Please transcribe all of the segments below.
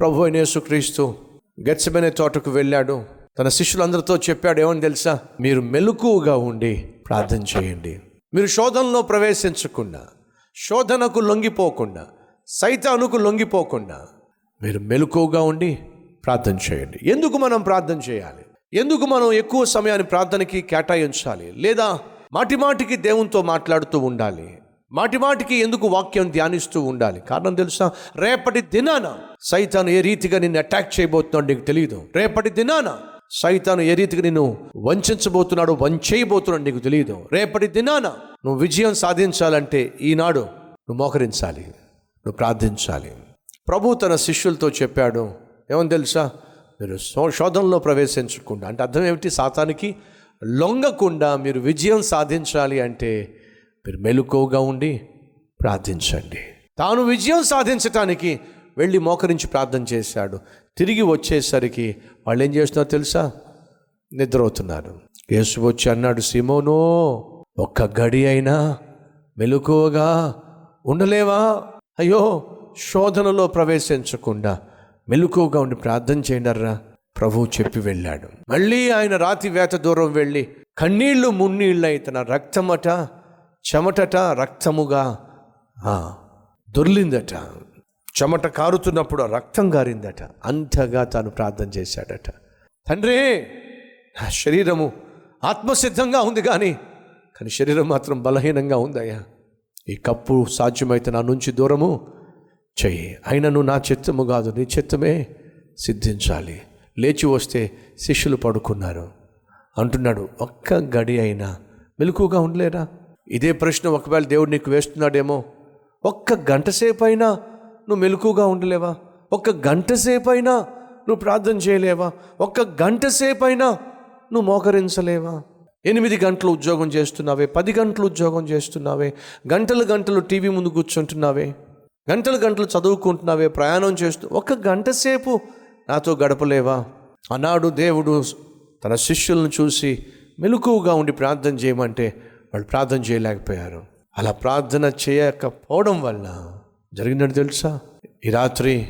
ప్రభు అయిన యేసుక్రీస్తు గెచ్చబెనే తోటకు వెళ్ళాడు. తన శిష్యులందరితో చెప్పాడు ఏమని తెలుసా? మీరు మెలకువగా ఉండి ప్రార్థన చేయండి. మీరు శోధనలో ప్రవేశించకుండా శోధనకు లొంగిపోకుండా సైతానుకు లొంగిపోకుండా మీరు మెలకువగా ఉండి ప్రార్థన చేయండి. ఎందుకు మనం ప్రార్థన చేయాలి? ఎందుకు మనం ఎక్కువ సమయాన్ని ప్రార్థనకి కేటాయించాలి? లేదా మాటి మాటికి దేవునితో మాట్లాడుతూ ఉండాలి? మాటిమాటికి ఎందుకు వాక్యం ధ్యానిస్తూ ఉండాలి? కారణం తెలుసా? రేపటి దినాన సైతాను ఏ రీతిగా నిన్ను అటాక్ చేయబోతున్నాడు నీకు తెలియదు రేపటి దినాన సైతాను ఏ రీతిగా నిన్ను వంచబోతున్నాడు వంచేయబోతున్నాడు నీకు తెలియదు రేపటి దినాన నువ్వు విజయం సాధించాలంటే ఈనాడు నువ్వు మోకరించాలి. నువ్వు ప్రార్థించాలి. ప్రభు తన శిష్యులతో చెప్పాడు ఏమని తెలుసా? మీరు శోధనలో ప్రవేశించకుండా అంటే అర్థం ఏమిటి? సాతానికి లొంగకుండా మీరు విజయం సాధించాలి అంటే మీరు మెలుకువగా ఉండి ప్రార్థించండి. తాను విజయం సాధించటానికి వెళ్ళి మోకరించి ప్రార్థన చేశాడు. తిరిగి వచ్చేసరికి వాళ్ళు ఏం చేస్తున్నారో తెలుసా? నిద్రవుతున్నారు యేసు వచ్చి అన్నాడు సిమోనో ఒక్క గడి అయినా మెలుకువగా ఉండలేవా? అయ్యో శోధనలో ప్రవేశించకుండా మెలుకువగా ఉండి ప్రార్థన చేయండర్రా ప్రభువు చెప్పి వెళ్ళాడు. మళ్ళీ ఆయన రాతి వేత దూరం వెళ్ళి కన్నీళ్ళు మున్నీళ్ళై తన రక్తమట చెమటట రక్తముగా దొర్లిందట. చెమట కారుతున్నప్పుడు ఆ రక్తం గారిందట. అంతగా తాను ప్రార్థన చేశాడట. తండ్రి నా శరీరము ఆత్మసిద్ధంగా ఉంది కానీ కానీ శరీరం మాత్రం బలహీనంగా ఉందయ్యా. ఈ కప్పు సాధ్యమైతే నా నుంచి దూరము. చెయ్యి అయినను నా చిత్తము కాదు నీ చిత్తమే సిద్ధించాలి. లేచి వస్తే శిష్యులు పడుకున్నారు. అంటున్నాడు ఒక్క గడి అయినా మెలకుగా ఉండలేరా? ఇదే ప్రశ్న ఒకవేళ దేవుడు నీకు వేస్తున్నాడేమో ఒక్క గంట సేపు అయినా నువ్వు మెలకుగా ఉండలేవా? ఒక్క గంట సేపు అయినా నువ్వు ప్రార్థన చేయలేవా? ఒక్క గంట సేపు అయినా నువ్వు మోకరించలేవా? ఎనిమిది గంటలు ఉద్యోగం చేస్తున్నావే పది గంటలు ఉద్యోగం చేస్తున్నావే గంటలు గంటలు టీవీ ముందు కూర్చుంటున్నావే గంటలు గంటలు చదువుకుంటున్నావే ప్రయాణం చేస్తూ ఒక గంట సేపు నాతో గడపలేవా? అన్నాడు దేవుడు తన శిష్యులను చూసి మెలకువగా ఉండి ప్రార్థన చేయమంటే వాళ్ళు ప్రార్థన చేయలేకపోయారు. అలా ప్రార్థన చేయకపోవడం వల్ల జరిగిందని తెలుసా? ఈ రాత్రి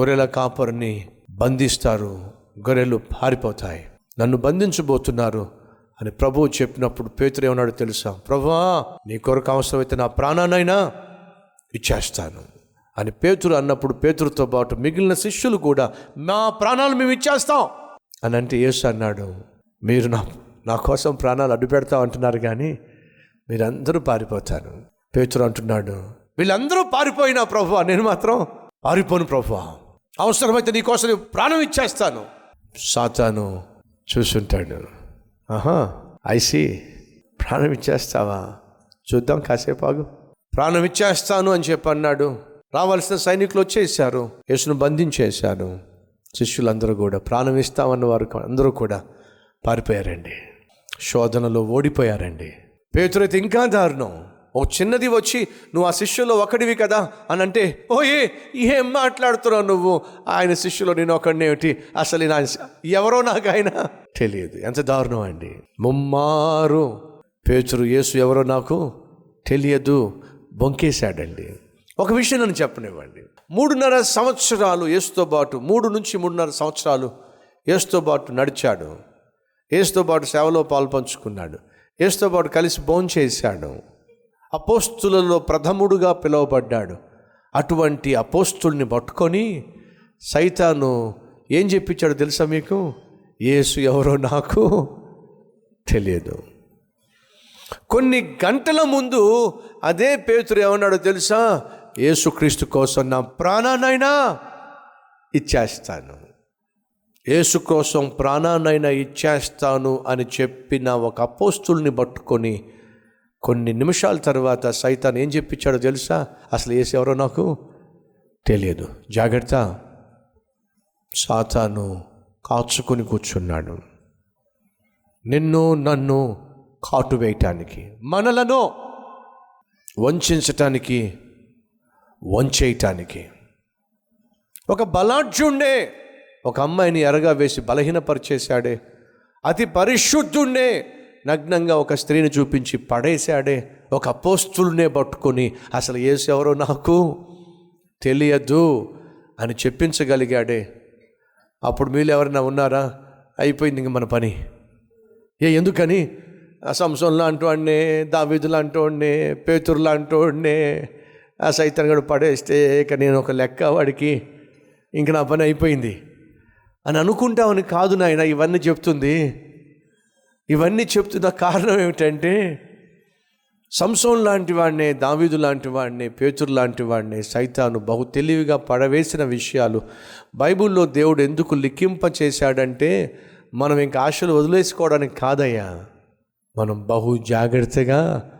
గొర్రెల కాపరిని బంధిస్తారు గొర్రెలు పారిపోతాయి. నన్ను బంధించబోతున్నారు అని ప్రభువు చెప్పినప్పుడు పేతురు ఏమన్నాడు తెలుసా? ప్రభువా నీ కొరకు అవసరమైతే నా ప్రాణానైనా ఇచ్చేస్తాను. అని పేతురు అన్నప్పుడు పేతురుతో పాటు మిగిలిన శిష్యులు కూడా మా ప్రాణాలు మేము ఇచ్చేస్తాం. అని అంటే యేసు అన్నాడు మీరు నా నా కోసం ప్రాణాలు అడ్డు పెడతా అంటున్నారు కానీ మీరందరూ పారిపోతారు. పేతురు అంటున్నాడు వీళ్ళందరూ పారిపోయినా ప్రభు నేను మాత్రం పారిపోను ప్రభు అవసరమైతే నీ కోసం ప్రాణం ఇచ్చేస్తాను. సాతాను చూసుంటాడు ఆహా ఐసి ప్రాణం ఇచ్చేస్తావా? చూద్దాం కాసేపు ఆగు. ప్రాణం ఇచ్చేస్తాను అని చెప్పి అన్నాడు. రావాల్సిన సైనికులు వచ్చేసారు. యేసును బంధించేశారు. శిష్యులందరూ కూడా ప్రాణం ఇస్తామన్న వారు అందరూ కూడా పారిపోయారండి. శోధనలో ఓడిపోయారండి. పేతురైతే ఇంకా దారుణం. ఓ చిన్నది వచ్చి నువ్వు ఆ శిష్యుల్లో ఒకడివి కదా? అని అంటే ఓయే ఏం మాట్లాడుతున్నావు నువ్వు? ఆయన శిష్యులో నేను ఒకడినేమిటి అసలు నా ఎవరో నాకు ఆయన తెలియదు. ఎంత దారుణం అండి. ముమ్మారు. పేచురు యేసు ఎవరో నాకు తెలియదు. బొంకేశాడండి. ఒక విషయం నన్ను చెప్పనివ్వండి. మూడున్నర సంవత్సరాలు యేసుతో పాటు మూడు నుంచి మూడున్నర సంవత్సరాలు యేసుతో పాటు నడిచాడు. యేసుతో పాటు సేవలో పాల్పంచుకున్నాడు. ఏసుతో పాటు కలిసి భోంచేశాడు అపోస్తులలో ప్రథముడుగా పిలువబడ్డాడు. అటువంటి అపోస్తుల్ని పట్టుకొని సైతాను ఏం చెప్పించాడు తెలుసా మీకు? యేసు ఎవరో నాకు తెలియదు. కొన్ని గంటల ముందు అదే పేతురు ఏమన్నాడో తెలుసా? యేసుక్రీస్తు కోసం నా ప్రాణానైనా ఇచ్చేస్తాను. యేసు కోసం ప్రాణానైనా ఇచ్చేస్తాను అని చెప్పిన ఒక అపోస్తుల్ని పట్టుకొని కొన్ని నిమిషాల తర్వాత సైతాన్ ఏం చెప్పించాడో తెలుసా? అసలు ఏసు ఎవరో నాకు తెలియదు. జాగ్రత్త. సాతాను కాచుకొని కూర్చున్నాడు. నిన్ను నన్ను కాటు వేయటానికి మనలను వంచటానికి వంచేయటానికి ఒక బలాఢ్యుండే ఒక అమ్మాయిని ఎరగా వేసి బలహీనపరిచేశాడే. అతి పరిశుద్ధుణ్ణే నగ్నంగా ఒక స్త్రీని చూపించి పడేశాడే. ఒక అపోస్తుల్నే పట్టుకొని అసలు యేసు ఎవరో నాకు తెలియదు అని చెప్పించగలిగాడే. అప్పుడు మీరు ఎవరైనా ఉన్నారా? అయిపోయింది ఇంక మన పని. ఏ ఎందుకని? ఆ సంసం లాంటి దావీదు లాంటి పేతురు లాంటి ఆ సైతం పడేస్తే ఇక నేను ఒక లెక్క వాడికి. ఇంక నా పని అయిపోయింది. అని అనుకుంటామని కాదు నాయన ఇవన్నీ చెప్తుంది. ఇవన్నీ చెప్తున్న కారణం ఏమిటంటే సంసోన్ లాంటి వాడిని దావీదు లాంటి వాడిని పేతురు లాంటి వాడిని సైతాను బహు తెలివిగా పడవేసిన విషయాలు బైబిల్లో దేవుడు ఎందుకు లిఖింప చేశాడంటే మనం ఇంక ఆశలు వదిలేసుకోవడానికి కాదయ్యా. మనం బహు జాగ్రత్తగా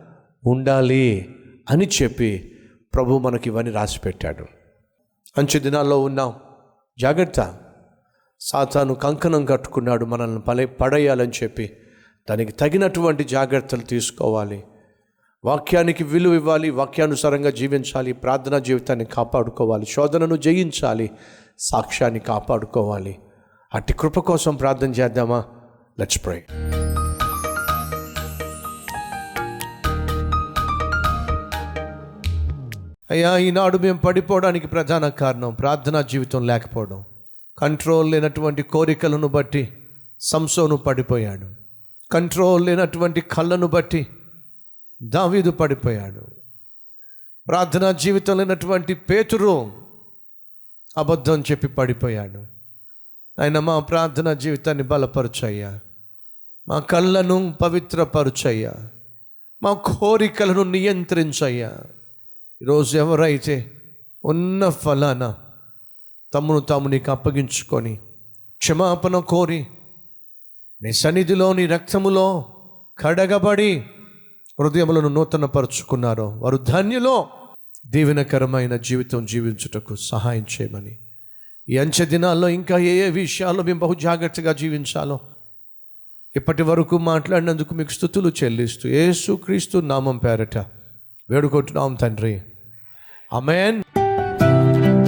ఉండాలి అని చెప్పి ప్రభు మనకి ఇవన్నీ రాసిపెట్టాడు. అంచు దినాల్లో ఉన్నాం. జాగ్రత్త. సాతాను కంకణం కట్టుకున్నాడు మనల్ని పలే పడేయాలని చెప్పి దానికి తగినటువంటి జాగ్రత్తలు తీసుకోవాలి. వాక్యానికి విలువ ఇవ్వాలి వాక్యానుసారంగా జీవించాలి ప్రార్థనా జీవితాన్ని కాపాడుకోవాలి శోధనను జయించాలి సాక్ష్యాన్ని కాపాడుకోవాలి. అట్టి కృప కోసం ప్రార్థన చేద్దామా? లెట్స్ ప్రే అయ్యా ఈనాడు మేము పడిపోవడానికి ప్రధాన కారణం ప్రార్థనా జీవితం లేకపోవడం. కంట్రోల్ లేనటువంటి కోరికలను బట్టి సంసోను పడిపోయాడు. కంట్రోల్ లేనటువంటి కళ్ళను బట్టి దావీదు పడిపోయాడు. ప్రార్థనా జీవితం లేనటువంటి పేతురు అబద్ధం చెప్పి పడిపోయాడు. ఆయన మా ప్రార్థనా జీవితాన్ని బలపరచయ్యా. మా కళ్ళను పవిత్రపరచయ్యా. మా కోరికలను నియంత్రించయ్యా. ఈరోజు ఎవరైతే ఉన్న ఫలానా తమ్మును తాము నీకు అప్పగించుకొని క్షమాపణ కోరి నీ సన్నిధిలో నీ రక్తములో కడగబడి హృదయములను నూతనపరుచుకున్నారో వారు ధన్యులో దీవెనకరమైన జీవితం జీవించుటకు సహాయం చేయమని. ఈ అంచె దినాల్లో ఇంకా ఏ ఏ విషయాల్లో మేము బహు జాగ్రత్తగా జీవించాలో ఇప్పటి వరకు మాట్లాడినందుకు మీకు స్థుతులు చెల్లిస్తూ ఏసుక్రీస్తు నామం పేరట వేడుకుంటున్నాం తండ్రి. అమెన్